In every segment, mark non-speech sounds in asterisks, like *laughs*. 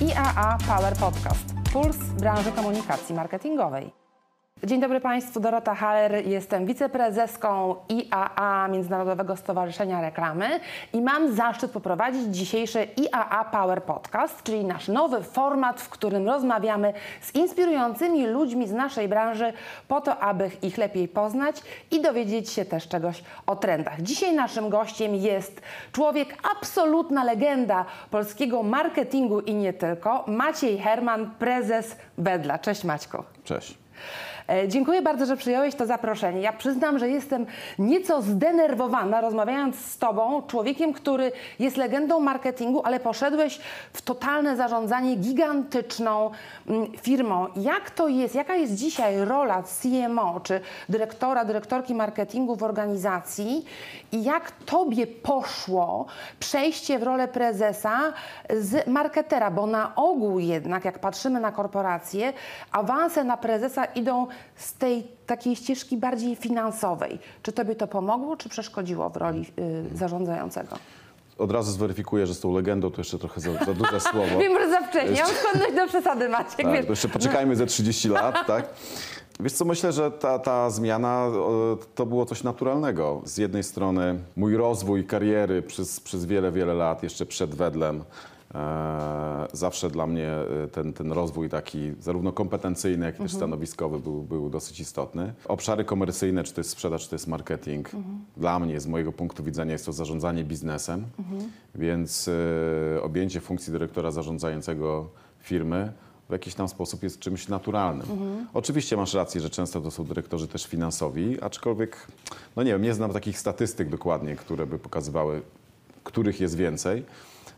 IAA Power Podcast. Puls branży komunikacji marketingowej. Dzień dobry Państwu, Dorota Haller, jestem wiceprezeską IAA Międzynarodowego Stowarzyszenia Reklamy i mam zaszczyt poprowadzić dzisiejszy IAA Power Podcast, czyli nasz nowy format, w którym rozmawiamy z inspirującymi ludźmi z naszej branży po to, aby ich lepiej poznać i dowiedzieć się też czegoś o trendach. Dzisiaj naszym gościem jest człowiek, absolutna legenda polskiego marketingu i nie tylko, Maciej Herman, prezes Wedla. Cześć Maćku. Cześć. E, Dziękuję bardzo, że przyjąłeś to zaproszenie. Ja przyznam, że jestem nieco zdenerwowana rozmawiając z Tobą, człowiekiem, który jest legendą marketingu, ale poszedłeś w totalne zarządzanie gigantyczną mm, firmą. Jak to jest? Jaka jest dzisiaj rola CMO, czy dyrektora, dyrektorki marketingu w organizacji i jak Tobie poszło przejście w rolę prezesa z marketera? Bo na ogół jednak, jak patrzymy na korporacje, awanse na prezesa idą z tej takiej ścieżki bardziej finansowej. Czy Tobie to pomogło, czy przeszkodziło w roli y, zarządzającego? Od razu zweryfikuję, że z tą legendą to jeszcze trochę za, za duże słowo. *laughs* Wiem, że za wcześnie. Mam skłonność do przesady, Maciek. Tak, jeszcze poczekajmy ze 30 lat, tak? Wiesz co, myślę, że ta, ta zmiana to było coś naturalnego. Z jednej strony mój rozwój kariery przez, przez wiele, wiele lat, jeszcze przed Wedlem, zawsze dla mnie e, ten, ten rozwój taki zarówno kompetencyjny, jak i też stanowiskowy był, był dosyć istotny. Obszary komercyjne, czy to jest sprzedaż, czy to jest marketing, dla mnie, z mojego punktu widzenia jest to zarządzanie biznesem, więc e, objęcie funkcji dyrektora zarządzającego firmy w jakiś tam sposób jest czymś naturalnym. Oczywiście masz rację, że często to są dyrektorzy też finansowi, aczkolwiek, no nie wiem, nie znam takich statystyk dokładnie, które by pokazywały, których jest więcej.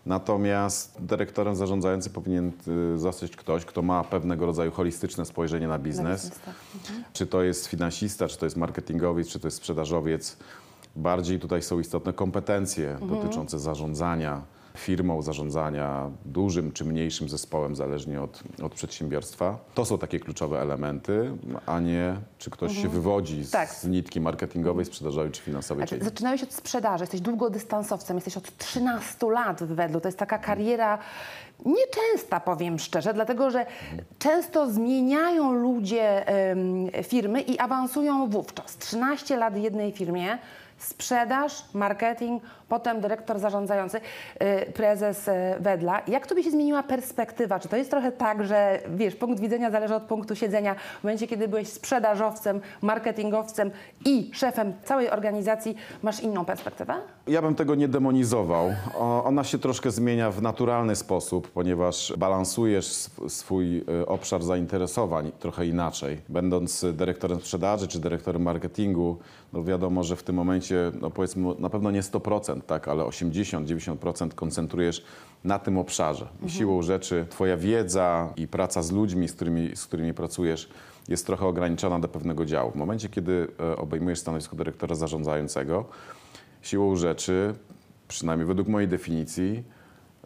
Natomiast dyrektorem zarządzającym powinien y, zostać ktoś, kto ma pewnego rodzaju holistyczne spojrzenie na biznes. biznes, tak. Czy to jest finansista, czy to jest marketingowiec, czy to jest sprzedażowiec. Bardziej tutaj są istotne kompetencje dotyczące zarządzania firmą, zarządzania dużym czy mniejszym zespołem, zależnie od, od przedsiębiorstwa. To są takie kluczowe elementy, a nie czy ktoś się wywodzi z, Tak. z nitki marketingowej, sprzedażowej czy finansowej. Czy zaczynałeś od sprzedaży, jesteś długodystansowcem, jesteś od 13 lat w Wedlu. To jest taka kariera nieczęsta, powiem szczerze, dlatego że często zmieniają ludzie em, firmy i awansują wówczas. 13 lat w jednej firmie, sprzedaż, marketing, potem dyrektor zarządzający, y, prezes y, Wedla. Jak tobie się zmieniła perspektywa? Czy to jest trochę tak, że wiesz, punkt widzenia zależy od punktu siedzenia. W momencie, kiedy byłeś sprzedażowcem, marketingowcem i szefem całej organizacji, masz inną perspektywę? Ja bym tego nie demonizował. Ona się troszkę zmienia w naturalny sposób, ponieważ balansujesz sw- swój y, obszar zainteresowań trochę inaczej. Będąc dyrektorem sprzedaży czy dyrektorem marketingu, no wiadomo, że w tym momencie, no powiedzmy, na pewno nie 100%, tak, ale 80-90% koncentrujesz na tym obszarze. I siłą rzeczy twoja wiedza i praca z ludźmi, z którymi, z którymi pracujesz, jest trochę ograniczona do pewnego działu. W momencie, kiedy e, obejmujesz stanowisko dyrektora zarządzającego, siłą rzeczy, przynajmniej według mojej definicji,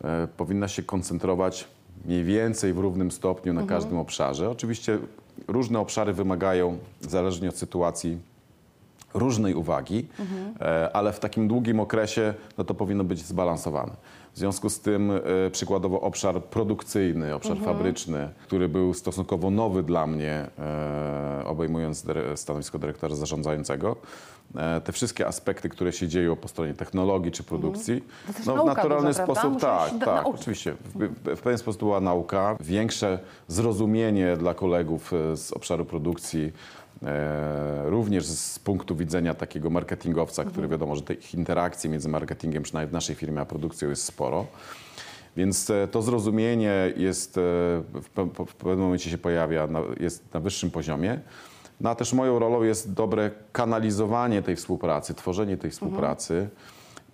e, powinna się koncentrować mniej więcej w równym stopniu na każdym obszarze. Oczywiście różne obszary wymagają, zależnie od sytuacji, różnej uwagi, e, ale w takim długim okresie no to powinno być zbalansowane. W związku z tym e, przykładowo obszar produkcyjny, obszar fabryczny, który był stosunkowo nowy dla mnie, e, obejmując stanowisko dyrektora zarządzającego, te wszystkie aspekty, które się dzieją po stronie technologii czy produkcji, też no, w naturalny duża, sposób, tak, tak, nauczyć. oczywiście. W, w pewien sposób była nauka, większe zrozumienie dla kolegów z obszaru produkcji, również z punktu widzenia takiego marketingowca, Mhm. który wiadomo, że tych interakcji między marketingiem, przynajmniej w naszej firmie, a produkcją jest sporo. Więc e, to zrozumienie jest, e, w, pe- w pewnym momencie się pojawia, jest na wyższym poziomie. No a też moją rolą jest dobre kanalizowanie tej współpracy, tworzenie tej współpracy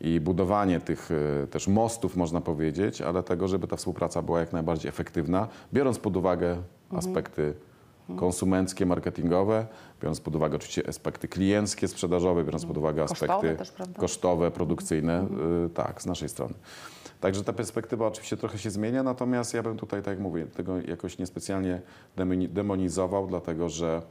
i budowanie tych e, też mostów, można powiedzieć, ale tego, żeby ta współpraca była jak najbardziej efektywna, biorąc pod uwagę aspekty konsumenckie, marketingowe, biorąc pod uwagę oczywiście aspekty klienckie, sprzedażowe, biorąc pod uwagę Kosztowe aspekty też, kosztowe, produkcyjne, y, tak, z naszej strony. Także ta perspektywa oczywiście trochę się zmienia, natomiast ja bym tutaj, tak jak mówię, tego jakoś niespecjalnie demoni- demonizował, dlatego że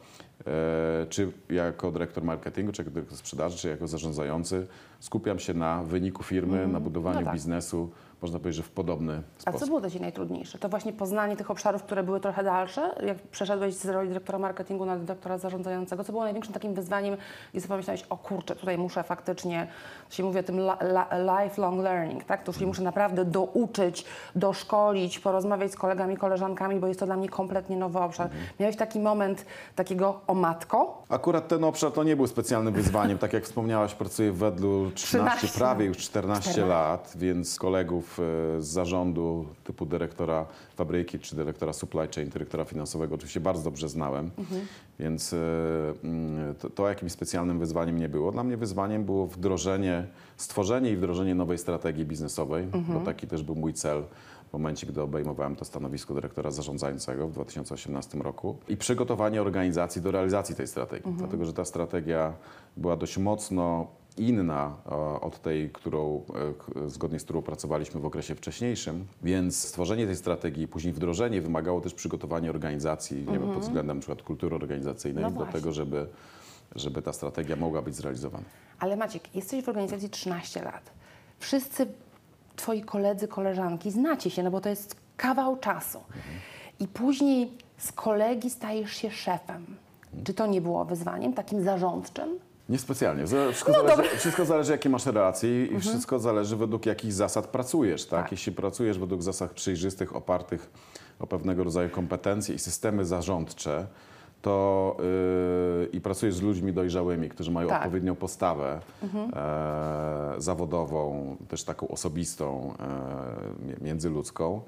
e, czy jako dyrektor marketingu, czy jako dyrektor sprzedaży, czy jako zarządzający skupiam się na wyniku firmy, na budowaniu No tak. biznesu, można powiedzieć, że w podobny A sposób. co było dla Ciebie najtrudniejsze? To właśnie poznanie tych obszarów, które były trochę dalsze? Jak przeszedłeś z roli dyrektora marketingu na dyrektora zarządzającego, co było największym takim wyzwaniem, gdzie sobie pomyślałeś, o kurczę, tutaj muszę faktycznie, to się mówi o tym lifelong learning, tak? To czyli muszę naprawdę douczyć, doszkolić, porozmawiać z kolegami, koleżankami, bo jest to dla mnie kompletnie nowy obszar. Miałeś taki moment takiego o matko? Akurat ten obszar to nie był specjalnym wyzwaniem. Tak jak wspomniałaś, pracuję w Wedlu 13, 13. prawie już 14 14. lat, więc kolegów e, z zarządu typu dyrektora fabryki czy dyrektora supply chain, dyrektora finansowego. Oczywiście bardzo dobrze znałem, więc e, mm, to, to jakimś specjalnym wyzwaniem nie było. Dla mnie wyzwaniem było wdrożenie, stworzenie i wdrożenie nowej strategii biznesowej, bo taki też był mój cel w momencie, gdy obejmowałem to stanowisko dyrektora zarządzającego w 2018 roku i przygotowanie organizacji do realizacji tej strategii, dlatego że ta strategia była dość mocno inna e, od tej, którą, e, zgodnie z którą pracowaliśmy w okresie wcześniejszym, więc stworzenie tej strategii, później wdrożenie wymagało też przygotowania organizacji, nie wiem, pod względem na przykład kultury organizacyjnej, No do tego, żeby, żeby ta strategia mogła być zrealizowana. Ale Maciek, jesteś w organizacji 13 lat. Wszyscy twoi koledzy, koleżanki znacie się, no bo to jest kawał czasu. I później z kolegi stajesz się szefem. Czy to nie było wyzwaniem takim zarządczym? Niespecjalnie. Za- Wszystko, No zależy, wszystko zależy, jakie masz relacje i wszystko zależy według jakich zasad pracujesz. Tak? Tak. Jeśli pracujesz według zasad przejrzystych, opartych o pewnego rodzaju kompetencje i systemy zarządcze, to yy, i pracujesz z ludźmi dojrzałymi, którzy mają Tak. odpowiednią postawę e, zawodową, też taką osobistą, e, mi- międzyludzką,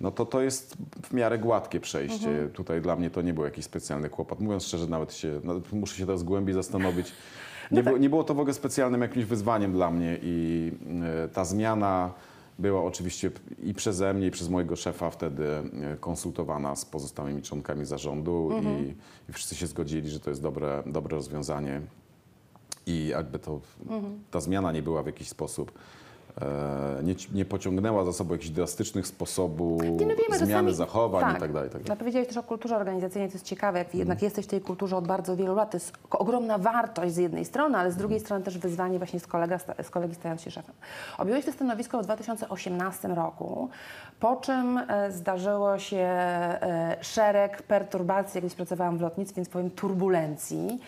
no to to jest w miarę gładkie przejście. Tutaj dla mnie to nie był jakiś specjalny kłopot. Mówiąc szczerze, nawet się, nawet muszę się teraz głębiej zastanowić. Nie, było, nie było to w ogóle specjalnym jakimś wyzwaniem dla mnie i e, ta zmiana była oczywiście i przeze mnie, i przez mojego szefa wtedy e, konsultowana z pozostałymi członkami zarządu i, i wszyscy się zgodzili, że to jest dobre, dobre rozwiązanie i jakby to, ta zmiana nie była w jakiś sposób, nie, nie pociągnęła za sobą jakichś drastycznych sposobów Nie, no wiemy, zmiany sami- zachowań i tak dalej. i Tak No, dalej. powiedziałeś też o kulturze organizacyjnej, to jest ciekawe, jak jednak jesteś w tej kulturze od bardzo wielu lat. To jest ogromna wartość z jednej strony, ale z drugiej strony też wyzwanie właśnie z, kolega, z kolegi stając się szefem. Objąłeś to stanowisko w 2018 roku, po czym e, zdarzyło się e, szereg perturbacji, jak kiedyś pracowałam w lotnictwie, więc powiem turbulencji,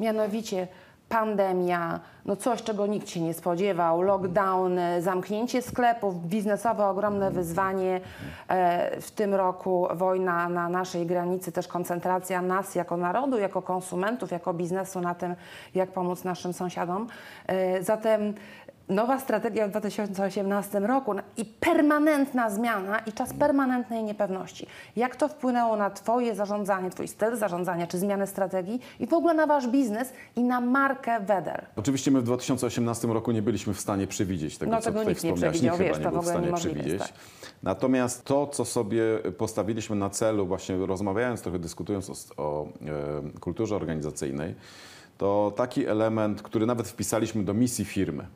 mianowicie pandemia, no coś, czego nikt się nie spodziewał, lockdown, zamknięcie sklepów, biznesowe ogromne wyzwanie. E, W tym roku wojna na naszej granicy, też koncentracja nas jako narodu, jako konsumentów, jako biznesu na tym, jak pomóc naszym sąsiadom. E, Zatem nowa strategia w 2018 roku i permanentna zmiana i czas permanentnej niepewności. Jak to wpłynęło na Twoje zarządzanie, Twój styl zarządzania, czy zmianę strategii i w ogóle na Wasz biznes i na markę Weder? Oczywiście my w 2018 roku nie byliśmy w stanie przewidzieć tego, No co tego tutaj nikt nie wspomniałaś. przewidział, Nikt wiesz, chyba nie był w stanie niemożliwe przewidzieć. Natomiast to, co sobie postawiliśmy na celu, właśnie rozmawiając trochę, dyskutując o, o e, kulturze organizacyjnej, to taki element, który nawet wpisaliśmy do misji firmy.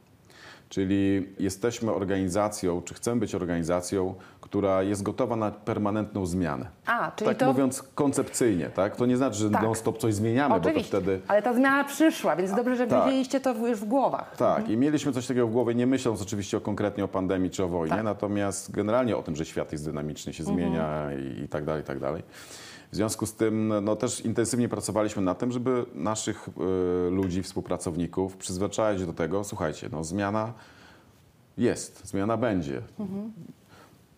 Czyli jesteśmy organizacją, czy chcemy być organizacją, która jest gotowa na permanentną zmianę. A, czyli tak to... mówiąc koncepcyjnie, tak? To nie znaczy, że Tak. non-stop coś zmieniamy, bo to Oczywiście, wtedy ale ta zmiana przyszła, więc dobrze, że tak. wiedzieliście to już w głowach. Tak, i mieliśmy coś takiego w głowie, nie myśląc oczywiście o, konkretnie o pandemii czy o wojnie, Tak. natomiast generalnie o tym, że świat jest dynamiczny, się zmienia i, i tak dalej, i tak dalej. W związku z tym no, też intensywnie pracowaliśmy nad tym, żeby naszych y, ludzi, współpracowników przyzwyczaić do tego, słuchajcie, no zmiana jest, zmiana będzie.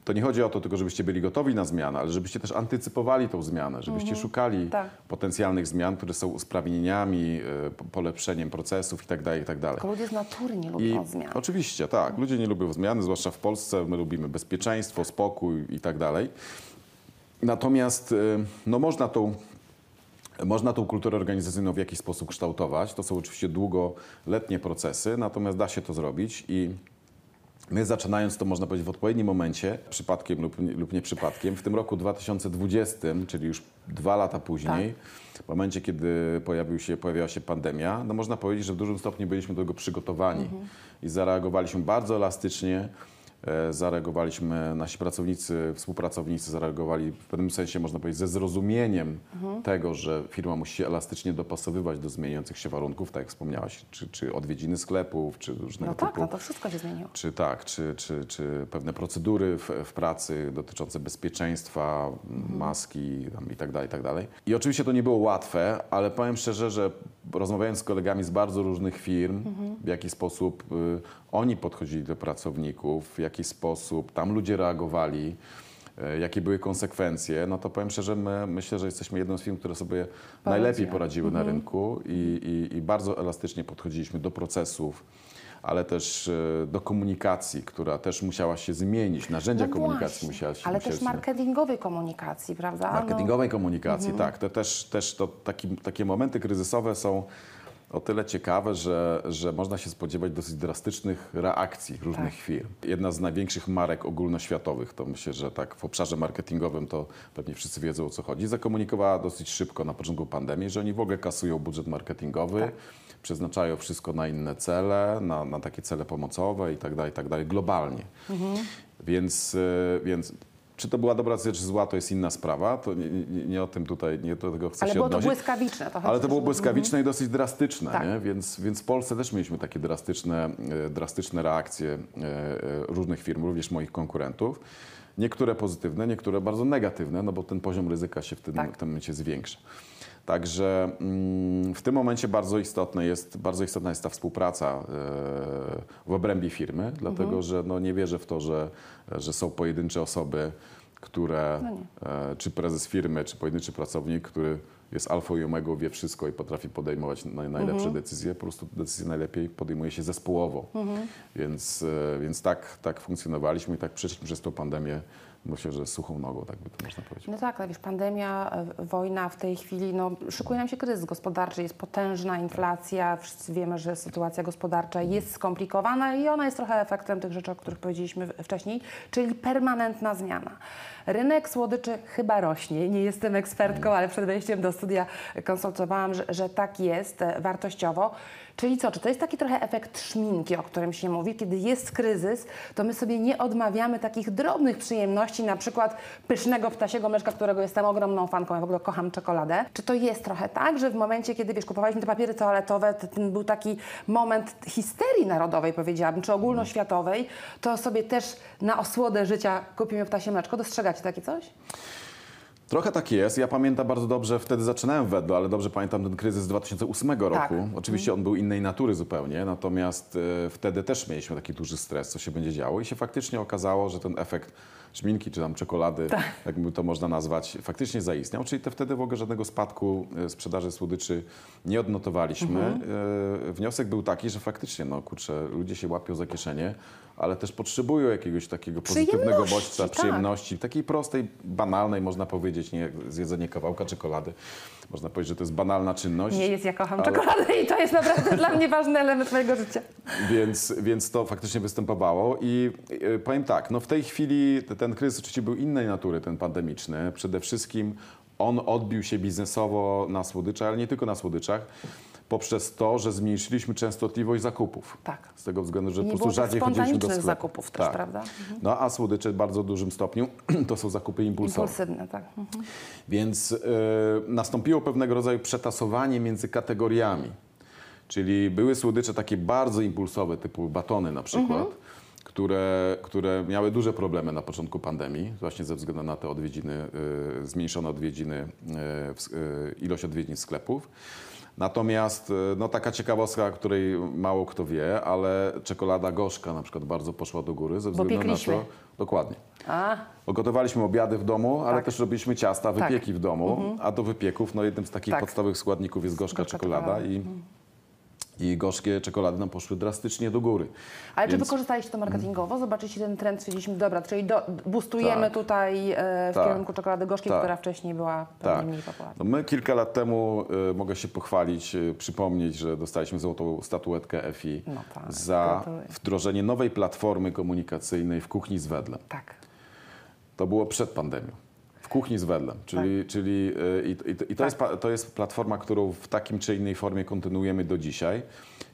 To nie chodzi o to tylko, żebyście byli gotowi na zmianę, ale żebyście też antycypowali tą zmianę, żebyście szukali Tak. potencjalnych zmian, które są usprawnieniami, y, po- polepszeniem procesów i tak dalej, i tak dalej. Tylko ludzie z natury nie I lubią zmian. oczywiście, tak. Ludzie nie lubią zmiany, zwłaszcza w Polsce. My lubimy bezpieczeństwo, spokój i tak dalej. Natomiast y, no, można tą można tą kulturę organizacyjną w jakiś sposób kształtować. To są oczywiście długoletnie procesy, natomiast da się to zrobić i my zaczynając to, można powiedzieć, w odpowiednim momencie, przypadkiem lub, nie- lub nie przypadkiem, w tym roku 2020, czyli już dwa lata później, w momencie, kiedy pojawił się, pojawiła się pandemia, no można powiedzieć, że w dużym stopniu byliśmy do tego przygotowani i zareagowaliśmy bardzo elastycznie zareagowaliśmy, nasi pracownicy, współpracownicy zareagowali w pewnym sensie, można powiedzieć, ze zrozumieniem Mhm. tego, że firma musi się elastycznie dopasowywać do zmieniających się warunków, tak jak wspomniałaś, czy, czy odwiedziny sklepów, czy różnego No tak, typu no to wszystko się zmieniło. czy tak, czy, czy, czy pewne procedury w, w pracy dotyczące bezpieczeństwa, maski tam i tak dalej, i tak dalej. I oczywiście to nie było łatwe, ale powiem szczerze, że rozmawiając z kolegami z bardzo różnych firm, w jaki sposób y, oni podchodzili do pracowników, w jaki sposób tam ludzie reagowali, y, jakie były konsekwencje, no to powiem szczerze, my, myślę, że jesteśmy jedną z firm, które sobie najlepiej poradziły na rynku i, i, i bardzo elastycznie podchodziliśmy do procesów ale też e, do komunikacji, która też musiała się zmienić. Narzędzia No komunikacji właśnie, musiały się Ale musiały też marketingowej komunikacji, prawda? No, Marketingowej komunikacji, tak. To też, też to taki, takie momenty kryzysowe są o tyle ciekawe, że, że można się spodziewać dosyć drastycznych reakcji różnych Tak. firm. Jedna z największych marek ogólnoświatowych, to myślę, że tak w obszarze marketingowym to pewnie wszyscy wiedzą o co chodzi, zakomunikowała dosyć szybko na początku pandemii, że oni w ogóle kasują budżet marketingowy, Tak. przeznaczają wszystko na inne cele, na, na takie cele pomocowe i tak dalej, i tak dalej, globalnie. Więc, e, więc czy to była dobra decyzja, czy zła, to jest inna sprawa. To nie, nie, nie o tym tutaj, nie do tego chcę Ale się było to błyskawiczne. To Ale to było błyskawiczne i dosyć drastyczne, Tak. nie? Więc, więc w Polsce też mieliśmy takie drastyczne, e, drastyczne reakcje e, e, różnych firm, również moich konkurentów. Niektóre pozytywne, niektóre bardzo negatywne, no bo ten poziom ryzyka się w tym, Tak. w tym momencie zwiększa. Także mm, w tym momencie bardzo, istotne jest, bardzo istotna jest ta współpraca e, w obrębie firmy, dlatego Mhm. że no, nie wierzę w to, że, że są pojedyncze osoby, które, No e, czy prezes firmy, czy pojedynczy pracownik, który jest alfą i omegą, wie wszystko i potrafi podejmować naj, najlepsze Mhm. decyzje. Po prostu decyzje najlepiej podejmuje się zespołowo. Mhm. Więc, e, więc tak, tak funkcjonowaliśmy i tak przeszliśmy przez tą pandemię, myślę, że suchą nogą, tak by to można powiedzieć. No tak, ale wiesz, pandemia, e, wojna w tej chwili, no szykuje nam się kryzys gospodarczy, jest potężna inflacja, wszyscy wiemy, że sytuacja gospodarcza jest skomplikowana i ona jest trochę efektem tych rzeczy, o których powiedzieliśmy wcześniej, czyli permanentna zmiana. Rynek słodyczy chyba rośnie, nie jestem ekspertką, ale przed wejściem do studia konsultowałam, że, że tak jest e, wartościowo. Czyli co, czy to jest taki trochę efekt szminki, o którym się mówi? Kiedy jest kryzys, to my sobie nie odmawiamy takich drobnych przyjemności, na przykład pysznego ptasiego myszka, którego jestem ogromną fanką, ja w ogóle kocham czekoladę. Czy to jest trochę tak, że w momencie, kiedy wiesz, kupowaliśmy te papiery toaletowe, to ten był taki moment histerii narodowej, powiedziałabym, czy ogólnoświatowej, to sobie też na osłodę życia kupimy ptasie mleczko. Dostrzegacie takie coś? Trochę tak jest. Ja pamiętam bardzo dobrze, wtedy zaczynałem w ale dobrze pamiętam ten kryzys z 2008 roku. Tak. Oczywiście on był innej natury zupełnie, natomiast e, wtedy też mieliśmy taki duży stres, co się będzie działo i się faktycznie okazało, że ten efekt szminki czy tam czekolady, Tak. jak by to można nazwać, faktycznie zaistniał. Czyli te wtedy w ogóle żadnego spadku e, sprzedaży słodyczy nie odnotowaliśmy. Mhm. E, Wniosek był taki, że faktycznie, no kurczę, ludzie się łapią za kieszenie, ale też potrzebują jakiegoś takiego pozytywnego bodźca, tak. przyjemności, takiej prostej, banalnej, można powiedzieć, nie zjedzenie kawałka czekolady. Można powiedzieć, że to jest banalna czynność. Nie jest, ja kocham Ale- czekoladę i to jest naprawdę dla mnie ważny element mojego życia. *laughs* Więc, więc to faktycznie występowało i e, powiem tak, no w tej chwili te- ten kryzys oczywiście był innej natury, ten pandemiczny. Przede wszystkim on odbił się biznesowo na słodyczach, ale nie tylko na słodyczach, poprzez to, że zmniejszyliśmy częstotliwość zakupów. Tak. Z tego względu, że Nie po prostu rzadziej chodziliśmy do sklepu. zakupów też, tak. prawda? No a słodycze w bardzo dużym stopniu *clears throat* to są zakupy impulsowe. Impulsywne, tak. Mhm. Więc y, nastąpiło pewnego rodzaju przetasowanie między kategoriami. Czyli były słodycze takie bardzo impulsowe, typu batony na przykład, które, które miały duże problemy na początku pandemii, właśnie ze względu na te odwiedziny, y, zmniejszone odwiedziny, y, y, ilość odwiedzin sklepów. Natomiast y, no, taka ciekawostka, której mało kto wie, ale czekolada gorzka na przykład bardzo poszła do góry ze względu na to. Dokładnie. A, Gotowaliśmy obiady w domu, ale Tak. też robiliśmy ciasta, Tak. wypieki w domu, a do wypieków no, jednym z takich Tak. podstawowych składników jest gorzka, Gorzka czekolada czekolada. i, i gorzkie czekolady nam poszły drastycznie do góry. ale czy Więc- wykorzystaliście to marketingowo? Zobaczyliście ten trend, stwierdziliśmy, dobra, czyli do, boostujemy Tak. tutaj e, w Tak. kierunku czekolady gorzkiej, Tak. która wcześniej była Tak. mniej popularna. No my kilka lat temu, y, mogę się pochwalić, y, przypomnieć, że dostaliśmy złotą statuetkę EFI No tak, za gratuluję. wdrożenie nowej platformy komunikacyjnej w kuchni z Wedlem. Tak. To było przed pandemią. Kuchni z Wedlem. Czyli, czyli y, i, i, i to, Tak. jest, to jest platforma, którą w takim czy innej formie kontynuujemy do dzisiaj.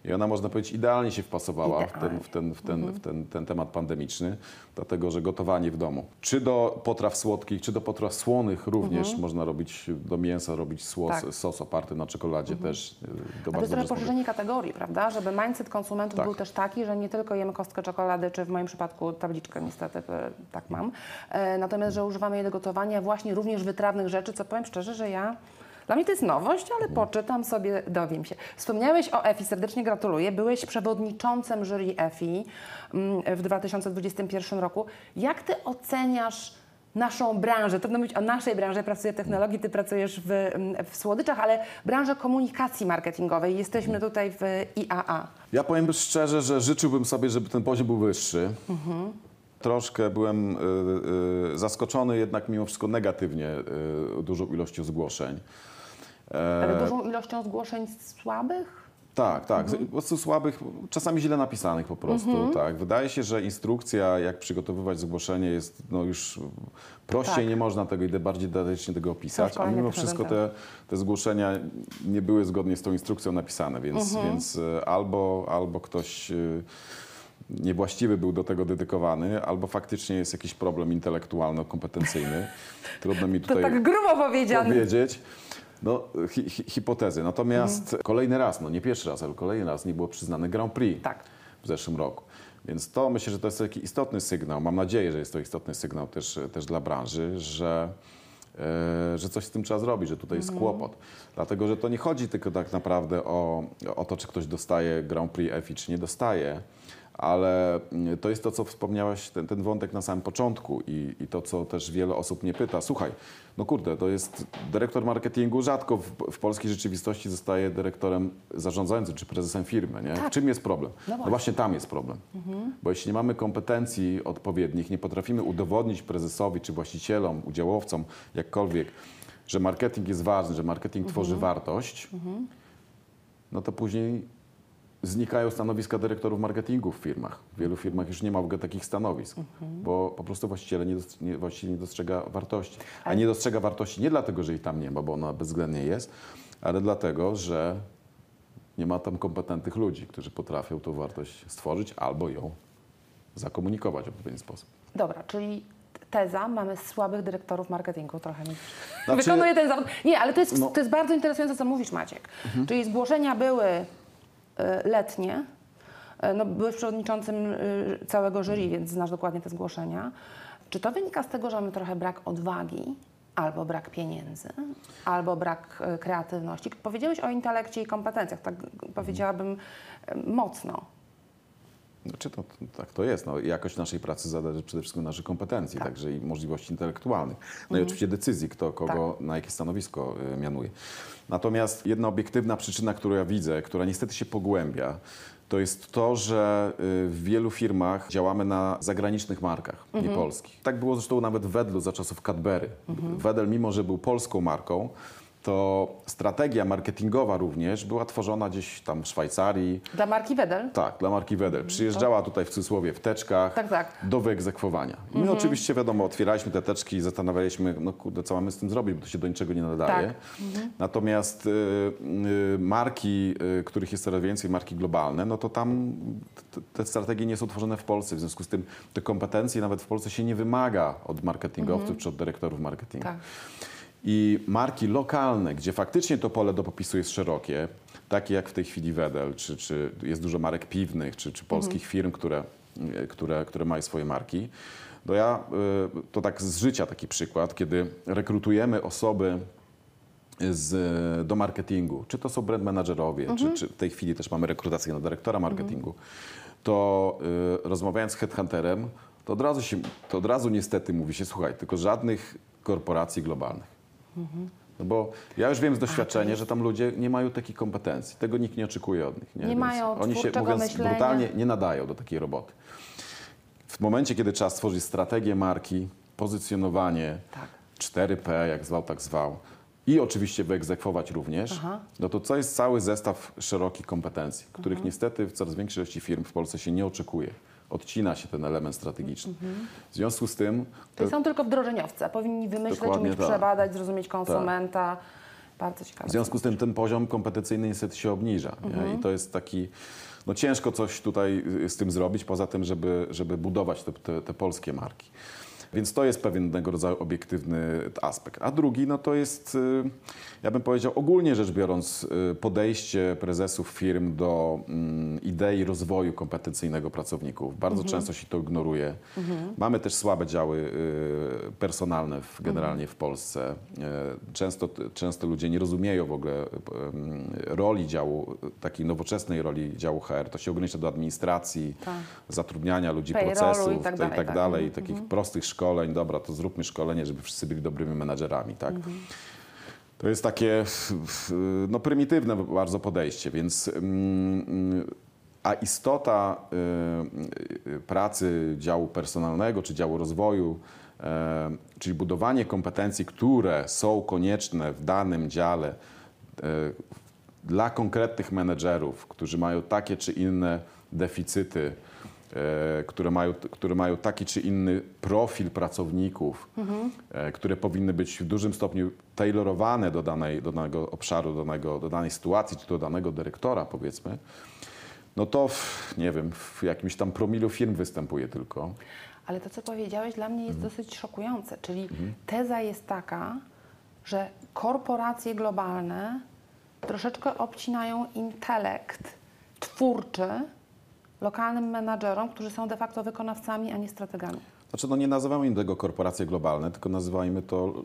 I ona, można powiedzieć, idealnie się wpasowała w ten, w, ten, w, ten, w ten, ten temat pandemiczny, dlatego że gotowanie w domu. Czy do potraw słodkich, czy do potraw słonych również można robić, do mięsa robić słos, Tak. sos oparty na czekoladzie też. y, To A to jest trochę poszerzenie kategorii, prawda? Żeby mindset konsumentów Tak. był też taki, że nie tylko jemy kostkę czekolady, czy w moim przypadku tabliczkę niestety e, tak mam. E, natomiast, że używamy jej do gotowania właśnie również wytrawnych rzeczy, co powiem szczerze, że ja dla mnie to jest nowość, ale poczytam sobie, dowiem się. Wspomniałeś o EFI, serdecznie gratuluję. Byłeś przewodniczącym jury EFI mm, w 2021 roku. Jak ty oceniasz naszą branżę? Trudno mówić o naszej branży, pracuję w technologii, ty pracujesz w, mm, w słodyczach, ale branżę komunikacji marketingowej. Jesteśmy tutaj w IAA. Ja powiem szczerze, że życzyłbym sobie, żeby ten poziom był wyższy. Troszkę byłem y, y, zaskoczony jednak mimo wszystko negatywnie y, dużą ilością zgłoszeń. E, Ale dużą ilością zgłoszeń słabych? Tak, tak. Mhm. Po prostu słabych, czasami źle napisanych po prostu. Tak. Wydaje się, że instrukcja, jak przygotowywać zgłoszenie jest no już prościej, Tak. nie można tego i bardziej detatycznie tego opisać, a mimo wszystko te, te zgłoszenia nie były zgodnie z tą instrukcją napisane, więc, Mhm. więc e, albo, albo ktoś e, niewłaściwy był do tego dedykowany, albo faktycznie jest jakiś problem intelektualno-kompetencyjny. Trudno mi To tutaj tak grubo powiedziane. powiedzieć. No, hi, hi, hipotezy. Natomiast Mhm. kolejny raz, no nie pierwszy raz, ale kolejny raz nie było przyznane Grand Prix Tak. w zeszłym roku. Więc to myślę, że to jest taki istotny sygnał. Mam nadzieję, że jest to istotny sygnał też, też dla branży, że, e, że coś z tym trzeba zrobić, że tutaj jest kłopot. Dlatego, że to nie chodzi tylko tak naprawdę o, o to, czy ktoś dostaje Grand Prix EFI, czy nie dostaje, ale mm, to jest to, co wspomniałaś, ten, ten wątek na samym początku i, i to, co też wiele osób mnie pyta. Słuchaj, no kurde, to jest dyrektor marketingu rzadko w, w polskiej rzeczywistości zostaje dyrektorem zarządzającym czy prezesem firmy. Nie? W czym jest problem? No No właśnie tam jest problem. Bo jeśli nie mamy kompetencji odpowiednich, nie potrafimy udowodnić prezesowi czy właścicielom, udziałowcom, jakkolwiek, że marketing jest ważny, że marketing tworzy wartość, no to później znikają stanowiska dyrektorów marketingu w firmach. W wielu firmach już nie ma w ogóle takich stanowisk, bo po prostu właściciele nie, nie, właściciel nie dostrzega wartości. A nie dostrzega wartości nie dlatego, że jej tam nie ma, bo ona bezwzględnie jest, ale dlatego, że nie ma tam kompetentnych ludzi, którzy potrafią tą wartość stworzyć albo ją zakomunikować w odpowiedni sposób. Dobra, czyli teza, mamy słabych dyrektorów marketingu, trochę mi Znaczy- wykonuje ten zawód. Nie, ale to jest, No. Mhm. to jest bardzo interesujące, co mówisz Maciek. Czyli zgłoszenia były letnie, y, no, byłeś przewodniczącym y, całego jury, więc znasz dokładnie te zgłoszenia. Czy to wynika z tego, że mamy trochę brak odwagi, albo brak pieniędzy, albo brak kreatywności? Powiedziałeś o intelekcie i kompetencjach, tak powiedziałabym mocno. Znaczy to, tak to jest. No, jakość naszej pracy zależy przede wszystkim od naszych kompetencji, Tak. także i możliwości intelektualnych. No i oczywiście decyzji, kto kogo Tak. na jakie stanowisko y, mianuje. Natomiast jedna obiektywna przyczyna, którą ja widzę, która niestety się pogłębia, to jest to, że y, w wielu firmach działamy na zagranicznych markach, nie polskich. Tak było zresztą nawet w Wedlu za czasów Cadbury. Wedel, mimo że był polską marką, to strategia marketingowa również była tworzona gdzieś tam w Szwajcarii, Dla marki Wedel? tak, dla marki Wedel. Przyjeżdżała tutaj w cudzysłowie w teczkach Tak, tak. do wyegzekwowania. I my oczywiście, wiadomo, otwieraliśmy te teczki i zastanawialiśmy, no kurde, co mamy z tym zrobić, bo to się do niczego nie nadaje. Tak. Natomiast y, y, marki, y, których jest coraz więcej, marki globalne, no to tam te strategie nie są tworzone w Polsce. W związku z tym te kompetencje nawet w Polsce się nie wymaga od marketingowców czy od dyrektorów marketingu. Tak. I marki lokalne, gdzie faktycznie to pole do popisu jest szerokie, takie jak w tej chwili Wedel, czy, czy jest dużo marek piwnych, czy, czy polskich firm, które, e, które, które mają swoje marki. To ja, y, to tak z życia taki przykład, kiedy rekrutujemy osoby z, do marketingu, czy to są brand managerowie, czy, czy w tej chwili też mamy rekrutację na dyrektora marketingu, to y, rozmawiając z headhunterem, to od, razu się, to od razu niestety mówi się, słuchaj, tylko żadnych korporacji globalnych. No bo ja już wiem z doświadczenia, że tam ludzie nie mają takich kompetencji. Tego nikt nie oczekuje od nich. Nie Więc mają Oni się, mówiąc myślenia. brutalnie, nie nadają do takiej roboty. W momencie, kiedy trzeba stworzyć strategię marki, pozycjonowanie, Tak. 4P, jak zwał, tak zwał, i oczywiście wyegzekwować również, Aha. no to to jest cały zestaw szerokich kompetencji, których Mhm. niestety w coraz większej ilości firm w Polsce się nie oczekuje. Odcina się ten element strategiczny. Mhm. W związku z tym... Czyli są tylko wdrożeniowcy, a powinni wymyśleć, umieć tak. przebadać, zrozumieć konsumenta Bardzo ciekawe. W związku z tym ten poziom kompetencyjny niestety się obniża. Nie? I to jest taki, no ciężko coś tutaj z tym zrobić, poza tym, żeby, żeby budować te, te, te polskie marki. Więc to jest pewnego rodzaju obiektywny aspekt. A drugi, no to jest, y, ja bym powiedział, ogólnie rzecz biorąc, y, podejście prezesów firm do mm, idei rozwoju kompetencyjnego pracowników. Bardzo często się to ignoruje. Mamy też słabe działy y, personalne w, generalnie w Polsce. Często, często ludzie nie rozumieją w ogóle roli działu, takiej nowoczesnej roli działu HR. To się ogranicza do administracji, Tak. zatrudniania ludzi, Payrollu procesów i tak i dalej, tak tak. dalej, i takich prostych szkoleń. Dobra, to zróbmy szkolenie, żeby wszyscy byli dobrymi menadżerami, tak? To jest takie no, prymitywne bardzo podejście, więc mm, a istota y, y, pracy działu personalnego czy działu rozwoju, e, czyli budowanie kompetencji, które są konieczne w danym dziale e, dla konkretnych menedżerów, którzy mają takie czy inne deficyty, które mają, które mają taki czy inny profil pracowników, e, które powinny być w dużym stopniu tailorowane do, danej, do danego obszaru, do, danego, do danej sytuacji, czy do danego dyrektora, powiedzmy, no to w, nie wiem, w jakimś tam promilu firm występuje tylko. Ale to, co powiedziałeś, dla mnie jest Mhm. dosyć szokujące. Czyli teza jest taka, że korporacje globalne troszeczkę obcinają intelekt twórczy lokalnym menadżerom, którzy są de facto wykonawcami, a nie strategami. Znaczy, no nie nazywamy im tego korporacje globalne, tylko nazywajmy to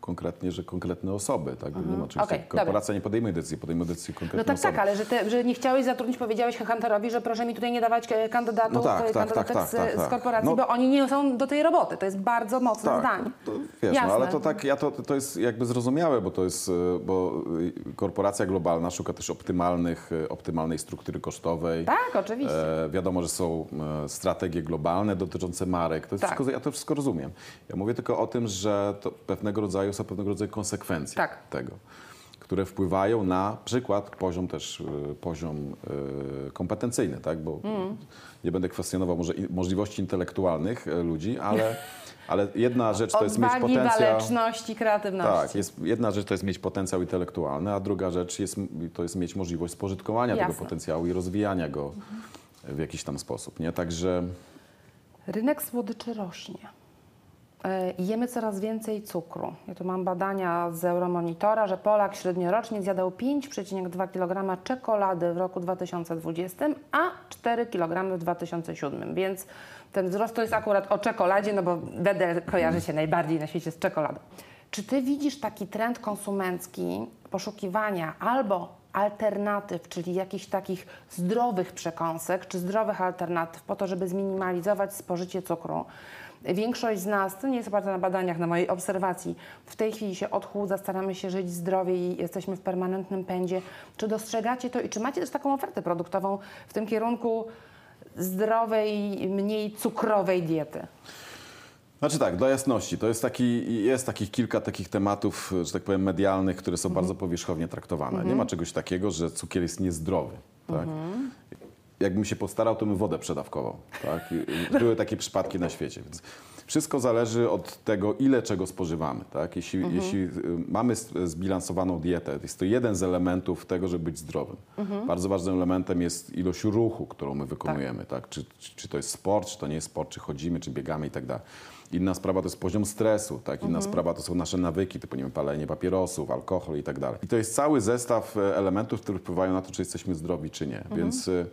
konkretnie, że konkretne osoby. Tak? Nie ma oczywiście, Mhm. Okej, korporacja nie podejmuje decyzji, podejmuje decyzję konkretne No tak, osoby. tak, ale że, te, że nie chciałeś zatrudnić, powiedziałeś Hunterowi, że proszę mi tutaj nie dawać e, kandydatów, No tak, e, tak, kandydatek tak, z, tak, z tak. korporacji, No. bo oni nie są do tej roboty. To jest bardzo mocne Tak, zdanie. to, wiesz, Jasne. no, ale to tak, ja to, to jest jakby zrozumiałe, bo to jest, e, bo korporacja globalna szuka też optymalnych, optymalnej struktury kosztowej. Tak, oczywiście. E, wiadomo, że są strategie globalne dotyczące marek. To jest Tak. wszystko, ja to wszystko rozumiem. Ja mówię tylko o tym, że to pewnego rodzaju są pewnego rodzaju konsekwencje Tak. tego, które wpływają na przykład poziom też e, poziom e, kompetencyjny, tak? Bo Mm. nie będę kwestionował może możliwości intelektualnych e, ludzi, ale, *laughs* ale jedna rzecz to jest mieć potencjał. waleczności, kreatywności. Tak, jest, jedna rzecz to jest mieć potencjał intelektualny, a druga rzecz jest, to jest mieć możliwość spożytkowania tego Jasne. potencjału i rozwijania go w jakiś tam sposób. Nie? Także Rynek słodyczy rośnie. E, Jemy coraz więcej cukru. Ja tu mam badania z Euromonitora, że Polak średniorocznie zjadał 5,2 kg czekolady w roku 2020, a 4 kg w 2007. Więc ten wzrost to jest akurat o czekoladzie, no bo Wedel kojarzy się najbardziej na świecie z czekoladą. Czy ty widzisz taki trend konsumencki poszukiwania albo alternatyw, czyli jakichś takich zdrowych przekąsek, czy zdrowych alternatyw po to, żeby zminimalizować spożycie cukru? Większość z nas, to nie jest oparte na badaniach, na mojej obserwacji, w tej chwili się odchudza, staramy się żyć zdrowiej, jesteśmy w permanentnym pędzie. Czy dostrzegacie to i czy macie też taką ofertę produktową w tym kierunku zdrowej, mniej cukrowej diety? Znaczy tak, dla jasności, to jest, taki, jest takich kilka takich tematów, że tak powiem, medialnych, które są bardzo powierzchownie traktowane. Nie ma czegoś takiego, że cukier jest niezdrowy. Tak? Jakbym się postarał, to bym wodę przedawkował. Tak? *laughs* Były takie przypadki na świecie. Więc wszystko zależy od tego, ile czego spożywamy. Tak? Jeśli, jeśli y, mamy zbilansowaną dietę, jest to jeden z elementów tego, żeby być zdrowym. Bardzo ważnym elementem jest ilość ruchu, którą my wykonujemy. Tak? Czy, czy, czy to jest sport, czy to nie jest sport, czy chodzimy, czy biegamy i tak dalej. Inna sprawa to jest poziom stresu, tak? inna sprawa to są nasze nawyki, typu nie wiem, palenie papierosów, alkohol i tak dalej. I to jest cały zestaw e, elementów, które wpływają na to, czy jesteśmy zdrowi, czy nie. Więc e, e,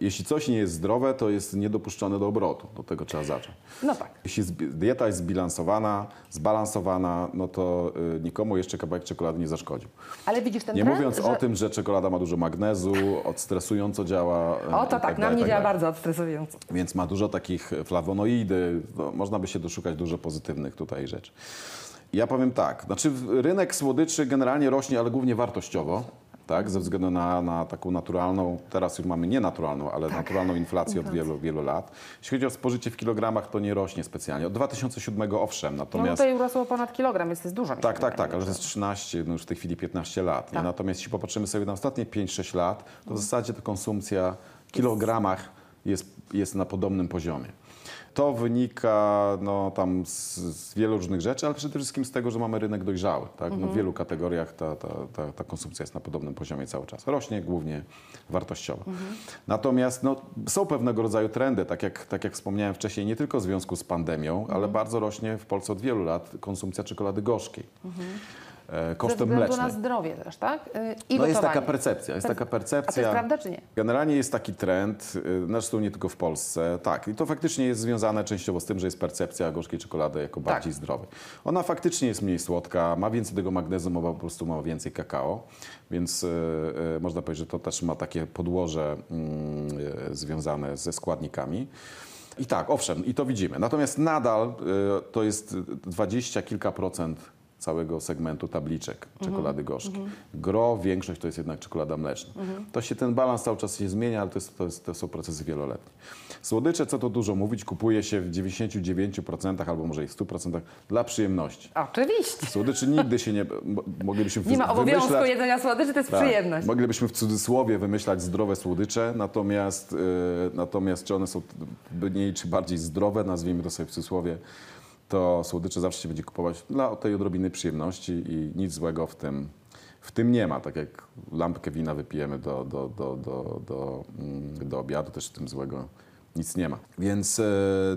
jeśli coś nie jest zdrowe, to jest niedopuszczone do obrotu. Do tego trzeba zacząć. No tak. Jeśli dieta jest zbilansowana, zbalansowana, no to e, nikomu jeszcze kawałek czekolady nie zaszkodził. Ale widzisz ten Nie trend, mówiąc że... o tym, że czekolada ma dużo magnezu, odstresująco działa. e, O, to tak, na dalej, i mnie tak działa dalej. bardzo odstresująco. Więc ma dużo takich flawonoidy, no, można by się doszukać dużo pozytywnych tutaj rzeczy. Ja powiem tak, znaczy rynek słodyczy generalnie rośnie, ale głównie wartościowo, tak, ze względu na, na taką naturalną, teraz już mamy nienaturalną, ale naturalną inflację od wielu, wielu lat. Jeśli chodzi o spożycie w kilogramach, to nie rośnie specjalnie. Od 2007 owszem, No natomiast... tutaj urosło ponad kilogram, więc to jest dużo. Tak, tak, tak, ale to jest 13, no już w tej chwili 15 lat. Tak. Natomiast jeśli popatrzymy sobie na ostatnie 5-6 lat, to w zasadzie ta konsumpcja w kilogramach jest, jest na podobnym poziomie. To wynika no, tam z, z wielu różnych rzeczy, ale przede wszystkim z tego, że mamy rynek dojrzały. Tak? No, w wielu kategoriach ta, ta, ta, ta konsumpcja jest na podobnym poziomie cały czas. Rośnie głównie wartościowo. Natomiast no, są pewnego rodzaju trendy, tak jak, tak jak wspomniałem wcześniej, nie tylko w związku z pandemią, ale bardzo rośnie w Polsce od wielu lat konsumpcja czekolady gorzkiej. E, Ze kosztem względu mlecznej. na zdrowie też, tak? Y, I No jest taka percepcja, jest taka A to percepcja. jest prawda czy nie? Generalnie jest taki trend, y, zresztą nie tylko w Polsce, tak, i to faktycznie jest związane częściowo z tym, że jest percepcja gorzkiej czekolady jako Tak. bardziej zdrowej. Ona faktycznie jest mniej słodka, ma więcej tego magnezu, ma po prostu ma więcej kakao, więc y, y, można powiedzieć, że to też ma takie podłoże mm, y, związane ze składnikami. I tak, owszem, i to widzimy. Natomiast nadal to jest dwadzieścia kilka procent całego segmentu tabliczek czekolady gorzkiej. Gro, większość to jest jednak czekolada mleczna. To się ten balans cały czas się zmienia, ale to, jest, to, jest, to są procesy wieloletnie. Słodycze, co to dużo mówić, kupuje się w 99% albo może i w 100% dla przyjemności. Oczywiście. Słodyczy nigdy się nie... mo- Moglibyśmy Nie ma obowiązku wymyślać- jedzenia słodyczy, to jest tak. przyjemność. Moglibyśmy w cudzysłowie wymyślać zdrowe słodycze, natomiast, y, natomiast czy one są mniej czy bardziej zdrowe, nazwijmy to sobie w cudzysłowie, to słodycze zawsze się będzie kupować dla tej odrobiny przyjemności i nic złego w tym, w tym nie ma. Tak jak lampkę wina wypijemy do, do, do, do, do, mm, do obiadu, też w tym złego nic nie ma. Więc e,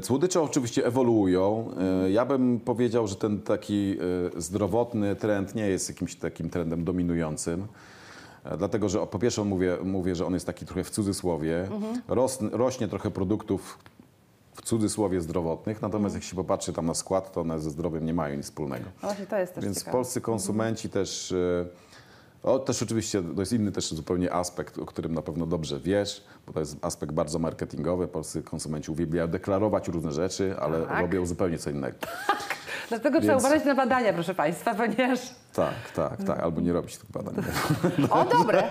słodycze oczywiście ewoluują. E, ja bym powiedział, że ten taki e, zdrowotny trend nie jest jakimś takim trendem dominującym. E, Dlatego, że po pierwsze mówię, mówię, że on jest taki trochę w cudzysłowie. Ros, rośnie trochę produktów w cudzysłowie zdrowotnych, natomiast jak się popatrzy tam na skład, to one ze zdrowiem nie mają nic wspólnego. No właśnie to jest też Więc ciekawe. polscy konsumenci też. e, O, też oczywiście to jest inny też zupełnie aspekt, o którym na pewno dobrze wiesz, bo to jest aspekt bardzo marketingowy. Polscy konsumenci uwielbiają deklarować różne rzeczy, ale Tak. robią zupełnie co innego. *laughs* Dlatego trzeba Więc- uważać na badania, proszę Państwa, ponieważ... Tak, tak, tak. Albo nie robić tych badań. *laughs* O, dobre.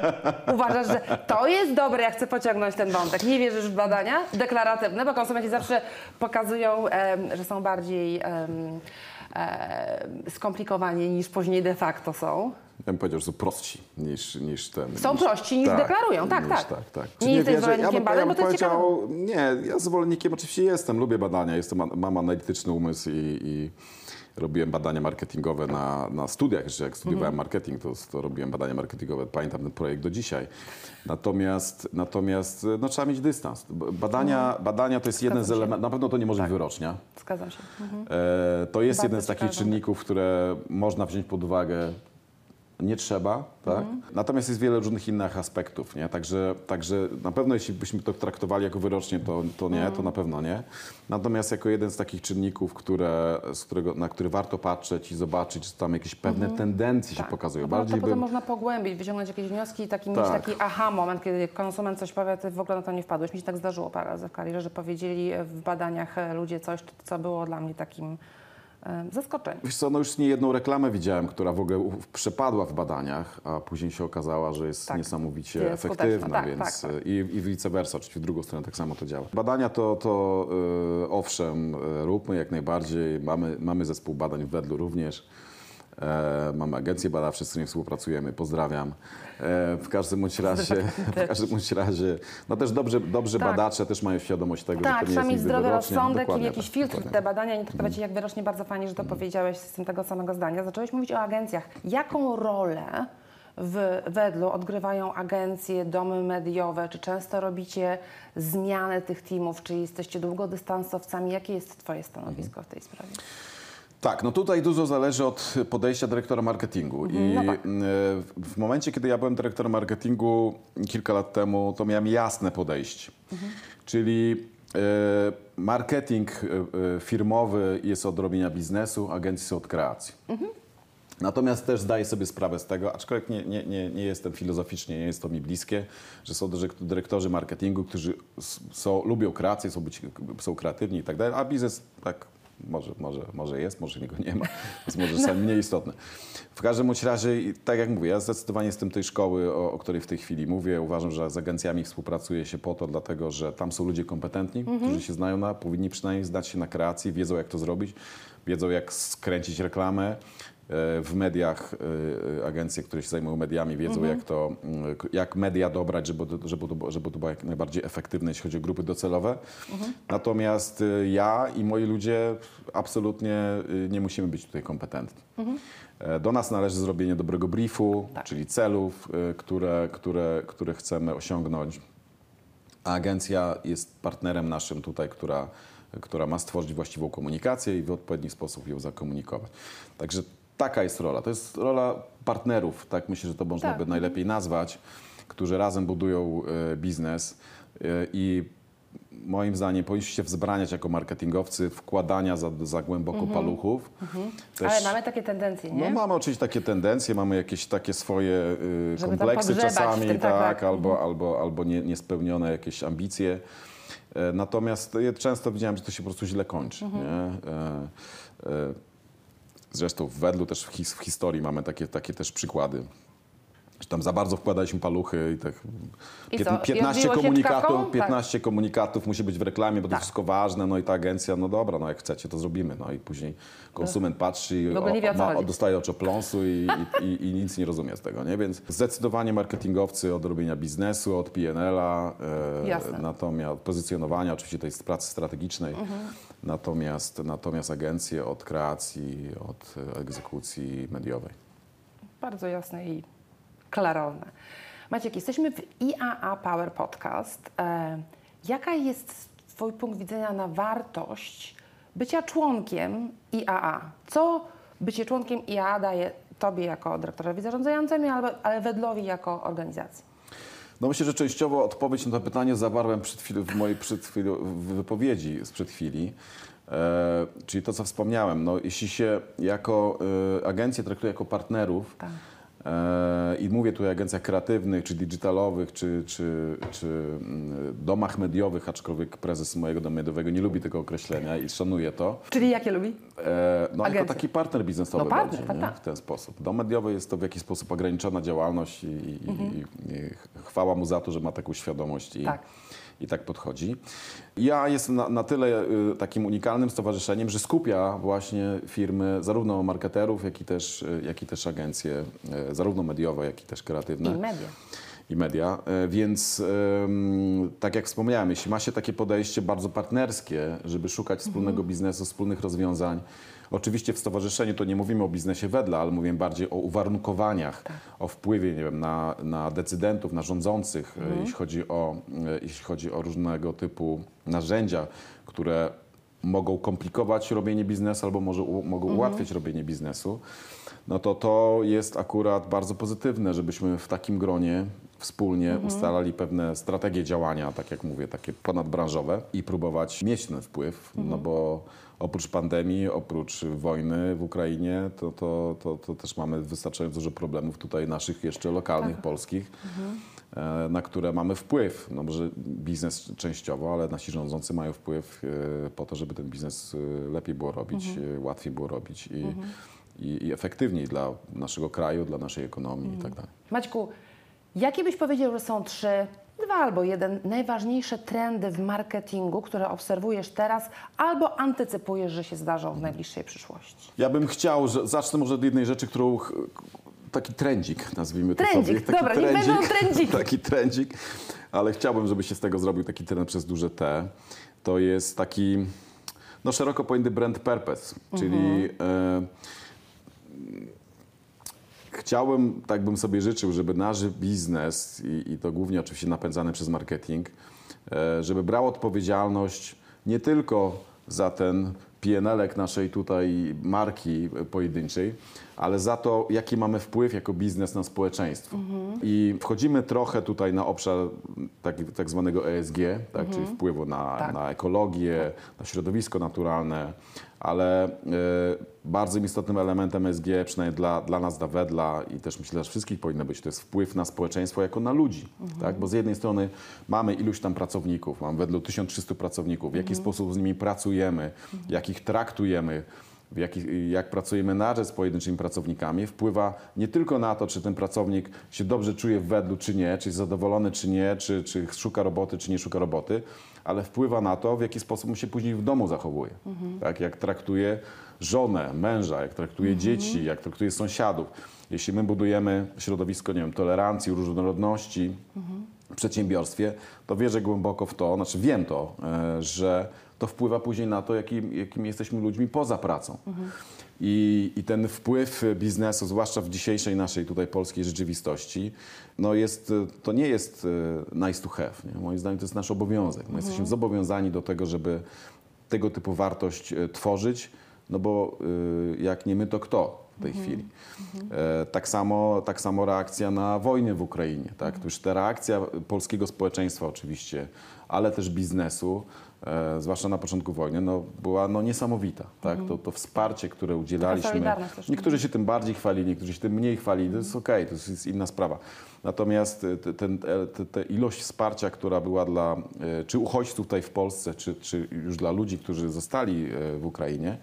Uważasz, że to jest dobre, ja chcę pociągnąć ten wątek. Nie wierzysz w badania deklaratywne, bo konsumenci zawsze pokazują, że są bardziej skomplikowani niż później de facto są. Ja bym powiedział, że są prostsi niż, niż ten. Są niż, prości niż deklarują, tak, niż, tak. tak, tak. Nie jesteś wierzę- zwolennikiem ja badań, ja bo to jest powiedział, Nie, ja zwolennikiem oczywiście jestem, lubię badania, jestem, mam analityczny umysł i, i robiłem badania marketingowe na, na studiach, jeszcze jak studiowałem Mhm. marketing, to, to robiłem badania marketingowe, pamiętam ten projekt do dzisiaj. Natomiast, natomiast no, trzeba mieć dystans. Badania, badania to jest jeden z Mhm. Zgadzam się. Tak. elementów, na pewno to nie może być wyrocznia. Zgadzam się. Mhm. E, to jest Bardzo jeden z takich czynników, które można wziąć pod uwagę. Nie trzeba, tak? Mhm. Natomiast jest wiele różnych innych aspektów, nie? Także, także na pewno jeśli byśmy to traktowali jako wyrocznie, to, to nie, Mhm. to na pewno nie. Natomiast jako jeden z takich czynników, które, z którego, na który warto patrzeć i zobaczyć, że tam jakieś pewne tendencje się pokazują. To Bardziej potem bym, można pogłębić, wyciągnąć jakieś wnioski i taki, mieć Tak. taki aha moment, kiedy konsument coś powie, ty w ogóle na to nie wpadłeś. Mi się tak zdarzyło parę razy w karierze, że powiedzieli w badaniach ludzie coś, co było dla mnie takim e, zaskoczeniem. Wiesz co, no już nie jedną reklamę widziałem, która w ogóle przepadła w badaniach, a później się okazało, że jest Tak. niesamowicie Jest efektywna, Tak, więc tak, tak. I, i vice versa, oczywiście w drugą stronę tak samo to działa. Badania to, to y, owszem, y, róbmy jak najbardziej, mamy, mamy zespół badań w Wedlu również. E, mamy agencje badawcze, z którymi współpracujemy, pozdrawiam. E, w każdym bądź *laughs* razie, w każdym bądź razie, no też dobrze, dobrze Tak. badacze też mają świadomość tego, że Tak, to nie trzeba jest zdrowy rozsądek i jakiś tak, filtr dokładnie te badania. Nie traktować je jak wyrocznie. Bardzo fajnie, że to powiedziałeś z tym tego samego zdania. Zacząłeś mówić o agencjach. Jaką rolę w Wedlu odgrywają agencje, domy mediowe? Czy często robicie zmianę tych teamów? Czy jesteście długodystansowcami? Jakie jest Twoje stanowisko w tej sprawie? Tak, no tutaj dużo zależy od podejścia dyrektora marketingu. I no tak. e, w momencie, kiedy ja byłem dyrektorem marketingu kilka lat temu, to miałem jasne podejście. Czyli e, marketing e, firmowy jest od robienia biznesu, agencje są od kreacji. Natomiast też zdaję sobie sprawę z tego, aczkolwiek nie, nie, nie, nie jestem filozoficznie, nie jest to mi bliskie, że są dyrektorzy marketingu, którzy są, lubią kreację, są, być, są kreatywni i tak dalej, a biznes tak może, może, może jest, może go nie ma, *laughs* więc może czasami mniej istotne. W każdym razie, tak jak mówię, ja zdecydowanie jestem tej szkoły, o, o której w tej chwili mówię. Uważam, że z agencjami współpracuje się po to, dlatego że tam są ludzie kompetentni, którzy się znają na, powinni przynajmniej znać się na kreacji, wiedzą jak to zrobić, wiedzą jak skręcić reklamę, w mediach e, agencje, które się zajmują mediami, wiedzą, jak, to, mm, jak media dobrać, żeby, żeby, to, było- żeby to było jak najbardziej efektywne, jeśli chodzi o grupy docelowe. Natomiast e, ja i moi ludzie absolutnie e, nie musimy być tutaj kompetentni. E, Do nas należy zrobienie dobrego briefu, czyli celów, e, które, które, które chcemy osiągnąć. A agencja jest partnerem naszym tutaj, która, która ma stworzyć właściwą komunikację i w odpowiedni sposób ją zakomunikować. Także taka jest rola. To jest rola partnerów, tak myślę, że to można Tak. by najlepiej nazwać, którzy razem budują e, biznes e, i moim zdaniem powinniście się wzbraniać jako marketingowcy wkładania za, za głęboko paluchów. Też- Ale mamy takie tendencje, nie? no mamy oczywiście takie tendencje, mamy jakieś takie swoje y, kompleksy czasami, tym, tak, tak, tak. albo, albo, albo nie, niespełnione jakieś ambicje. E, Natomiast ja często widziałem, że to się po prostu źle kończy. Mhm. E, e, Zresztą w Wedlu też w, his, w historii mamy takie, takie też przykłady. Że tam za bardzo wkładaliśmy paluchy i tak I piętn- co? I 15 odbiło się komunikatów, czkawką? Tak. 15 komunikatów musi być w reklamie, bo to Tak. wszystko ważne, no i ta agencja, no dobra, no jak chcecie, to zrobimy. No i później konsument patrzy i o dostaje oczopląsu i, i, i, i nic nie rozumie z tego, nie? Więc zdecydowanie marketingowcy od robienia biznesu, od PNL-a, e, natomiast pozycjonowania, oczywiście to jest pracy strategicznej, Mhm. Natomiast, natomiast agencje od kreacji, od egzekucji mediowej. Bardzo jasne i klarowne. Maciek, jesteśmy w IAA Power Podcast. E, jaka jest Twój punkt widzenia na wartość bycia członkiem IAA? Co bycie członkiem IAA daje Tobie jako dyrektorowi zarządzającemu, ale Wedlowi jako organizacji? No myślę, że częściowo odpowiedź na to pytanie zawarłem przed chwilą, w mojej przed chwilą, w wypowiedzi sprzed chwili. E, czyli to, co wspomniałem. No, jeśli się jako e, agencję traktuje jako partnerów Tak. E, i mówię tu o agencjach kreatywnych, czy digitalowych, czy, czy, czy mm, domach mediowych, aczkolwiek prezes mojego domu mediowego nie lubi tego określenia i szanuje to. Czyli jakie lubi? E, no, Agencja. jako taki partner biznesowy No partner, bardziej, tak, tak. w ten sposób. Dom mediowy jest to w jakiś sposób ograniczona działalność i, i, i, i chwała mu za to, że ma taką świadomość i Tak. I tak podchodzi. Ja jestem na, na tyle y, takim unikalnym stowarzyszeniem, że skupia właśnie firmy, zarówno marketerów, jak i też, y, jak i też agencje, y, zarówno mediowe, jak i też kreatywne I media. I media. E, Więc tak jak wspomniałem, jeśli ma się takie podejście bardzo partnerskie, żeby szukać wspólnego biznesu, wspólnych rozwiązań, oczywiście w stowarzyszeniu to nie mówimy o biznesie wedle, ale mówimy bardziej o uwarunkowaniach, o wpływie nie wiem, na, na decydentów, na rządzących, e, jeśli, chodzi o, e, jeśli chodzi o różnego typu narzędzia, które mogą komplikować robienie biznesu albo może u, mogą ułatwiać robienie biznesu, no to to jest akurat bardzo pozytywne, żebyśmy w takim gronie wspólnie ustalali pewne strategie działania, tak jak mówię, takie ponadbranżowe i próbować mieć ten wpływ, no bo oprócz pandemii, oprócz wojny w Ukrainie, to, to, to, to też mamy wystarczająco dużo problemów tutaj naszych jeszcze lokalnych, polskich, e, na które mamy wpływ. No może biznes częściowo, ale nasi rządzący mają wpływ e, po to, żeby ten biznes e, lepiej było robić, e, łatwiej było robić i, i, i efektywniej dla naszego kraju, dla naszej ekonomii i tak dalej. Maćku, jakie byś powiedział, że są trzy, dwa albo jeden najważniejsze trendy w marketingu, które obserwujesz teraz albo antycypujesz, że się zdarzą w najbliższej przyszłości? Ja bym chciał, że zacznę może od jednej rzeczy, którą taki trendzik, nazwijmy to Trendzik, sobie. Taki dobra, niech będą trendziki. *laughs* Taki trendzik, ale chciałbym, żeby się z tego zrobił taki trend przez duże T. To jest taki, no szeroko pojęty brand purpose, czyli e, chciałbym, tak bym sobie życzył, żeby nasz biznes, i, i to głównie oczywiście napędzany przez marketing, e, żeby brał odpowiedzialność nie tylko za ten PNL-ek naszej tutaj marki pojedynczej, ale za to, jaki mamy wpływ jako biznes na społeczeństwo. I wchodzimy trochę tutaj na obszar taki, tak zwanego ESG, tak, czyli wpływu na, Tak. na ekologię, na środowisko naturalne, ale e, bardzo istotnym elementem ESG, przynajmniej dla, dla nas, dla Wedla i też myślę, że wszystkich powinno być, to jest wpływ na społeczeństwo jako na ludzi. Tak? Bo z jednej strony mamy iluś tam pracowników, mam Wedlu 1300 pracowników, w jaki sposób z nimi pracujemy, jak ich traktujemy, w jaki, jak pracuje menadżer z pojedynczymi pracownikami, wpływa nie tylko na to, czy ten pracownik się dobrze czuje w wedlu, czy nie, czy jest zadowolony, czy nie, czy, czy szuka roboty, czy nie szuka roboty, ale wpływa na to, w jaki sposób mu się później w domu zachowuje. Tak, jak traktuje żonę, męża, jak traktuje dzieci, jak traktuje sąsiadów. Jeśli my budujemy środowisko, nie wiem, tolerancji, różnorodności, w przedsiębiorstwie, to wierzę głęboko w to, znaczy wiem to, e, że to wpływa później na to, jakim, jakimi jesteśmy ludźmi poza pracą. I, I ten wpływ biznesu, zwłaszcza w dzisiejszej naszej tutaj polskiej rzeczywistości, no jest, to nie jest e, nice to have. Nie? Moim zdaniem to jest nasz obowiązek. My jesteśmy zobowiązani do tego, żeby tego typu wartość e, tworzyć, no bo e, jak nie my, to kto w tej chwili? E, Tak samo, tak samo reakcja na wojnę w Ukrainie. Tak? To już ta reakcja polskiego społeczeństwa oczywiście, ale też biznesu, e, zwłaszcza na początku wojny, no, była no, niesamowita. Tak? To, to wsparcie, które udzielaliśmy. Niektórzy się tym bardziej chwalili, niektórzy się tym mniej chwalili. To jest okej, to jest- inna sprawa. Natomiast e, te ilość wsparcia, która była dla czy uchodźców tutaj w Polsce, czy, czy już dla ludzi, którzy zostali w Ukrainie,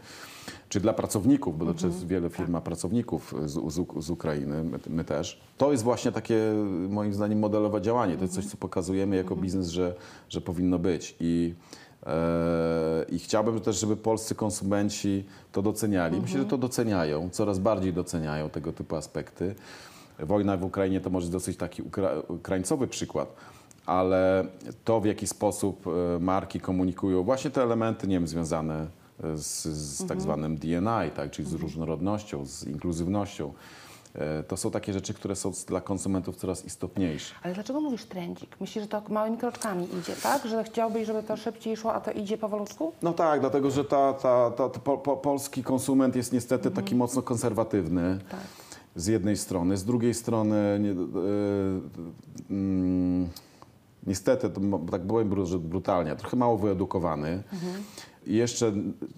czy dla pracowników, bo to jest wiele firm ma pracowników z, z, z Ukrainy, my, my też. To jest właśnie takie, moim zdaniem, modelowe działanie. To jest coś, co pokazujemy jako biznes, że, że powinno być. I, e, I chciałbym też, żeby polscy konsumenci to doceniali. Myślę, że to doceniają, coraz bardziej doceniają tego typu aspekty. Wojna w Ukrainie to może dosyć taki ukra- krańcowy przykład, ale to, w jaki sposób e, marki komunikują właśnie te elementy, nie wiem, związane z, z tak zwanym DNI, tak, czyli z różnorodnością, z inkluzywnością, e, to są takie rzeczy, które są dla konsumentów coraz istotniejsze. Ale dlaczego mówisz trendzik? Myślisz, że to małymi kroczkami idzie, tak? Że chciałbyś, żeby to szybciej szło, a to idzie powolutku? No tak, dlatego że ta, ta, ta, ta po, po, polski konsument jest niestety taki mocno konserwatywny. Tak. Z jednej strony, z drugiej strony nie, e, mm, niestety, tak byłem bru- brutalnie, trochę mało wyedukowany. I jeszcze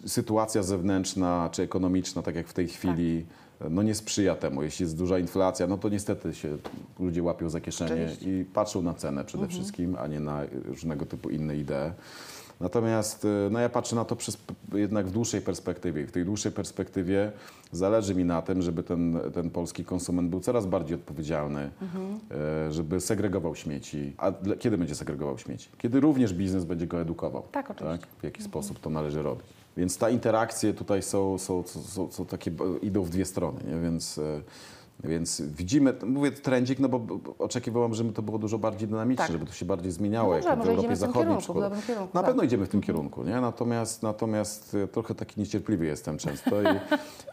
sytuacja zewnętrzna czy ekonomiczna, tak jak w tej chwili, no nie sprzyja temu. Jeśli jest duża inflacja, no to niestety się ludzie łapią za kieszenie Oczywiście. i patrzą na cenę przede wszystkim, a nie na różnego typu inne idee. Natomiast y, no ja patrzę na to przez jednak w dłuższej perspektywie. I W tej dłuższej perspektywie zależy mi na tym, żeby ten, ten polski konsument był coraz bardziej odpowiedzialny, y, żeby segregował śmieci. A kiedy będzie segregował śmieci? Kiedy również biznes będzie go edukował. Tak, oczywiście. W jaki sposób to należy robić. Więc te interakcje tutaj są, są, są, są, są takie, idą w dwie strony, nie? Więc, e, więc widzimy, mówię trendzik, no bo oczekiwałam, żeby to było dużo bardziej dynamiczne, Tak. żeby to się bardziej zmieniało, No jak może, w Europie w Zachodniej. kierunku, w kierunku, Na tak. pewno idziemy w tym kierunku, nie? Natomiast, natomiast e, trochę taki niecierpliwy jestem często i,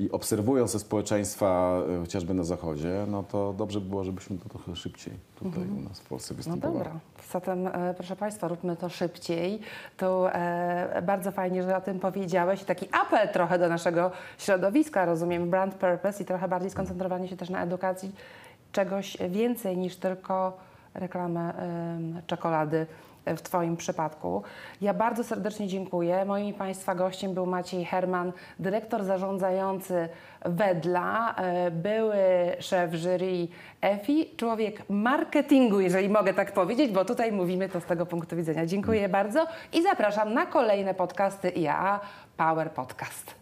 i obserwując te społeczeństwa e, chociażby na Zachodzie, no to dobrze by było, żebyśmy to trochę szybciej tutaj u nas w Polsce No występowali. dobra, zatem e, proszę Państwa, róbmy to szybciej. To e, bardzo fajnie, że o tym powiedziałeś. Taki apel trochę do naszego środowiska, rozumiem, brand purpose i trochę bardziej skoncentrowanie się też na edukacji czegoś więcej niż tylko reklamę czekolady w Twoim przypadku. Ja bardzo serdecznie dziękuję. Moim Państwa gościem był Maciej Herman, dyrektor zarządzający Wedla, e, były szef jury EFI, człowiek marketingu, jeżeli mogę tak powiedzieć, bo tutaj mówimy to z tego punktu widzenia. Dziękuję bardzo i zapraszam na kolejne podcasty IAA Power Podcast.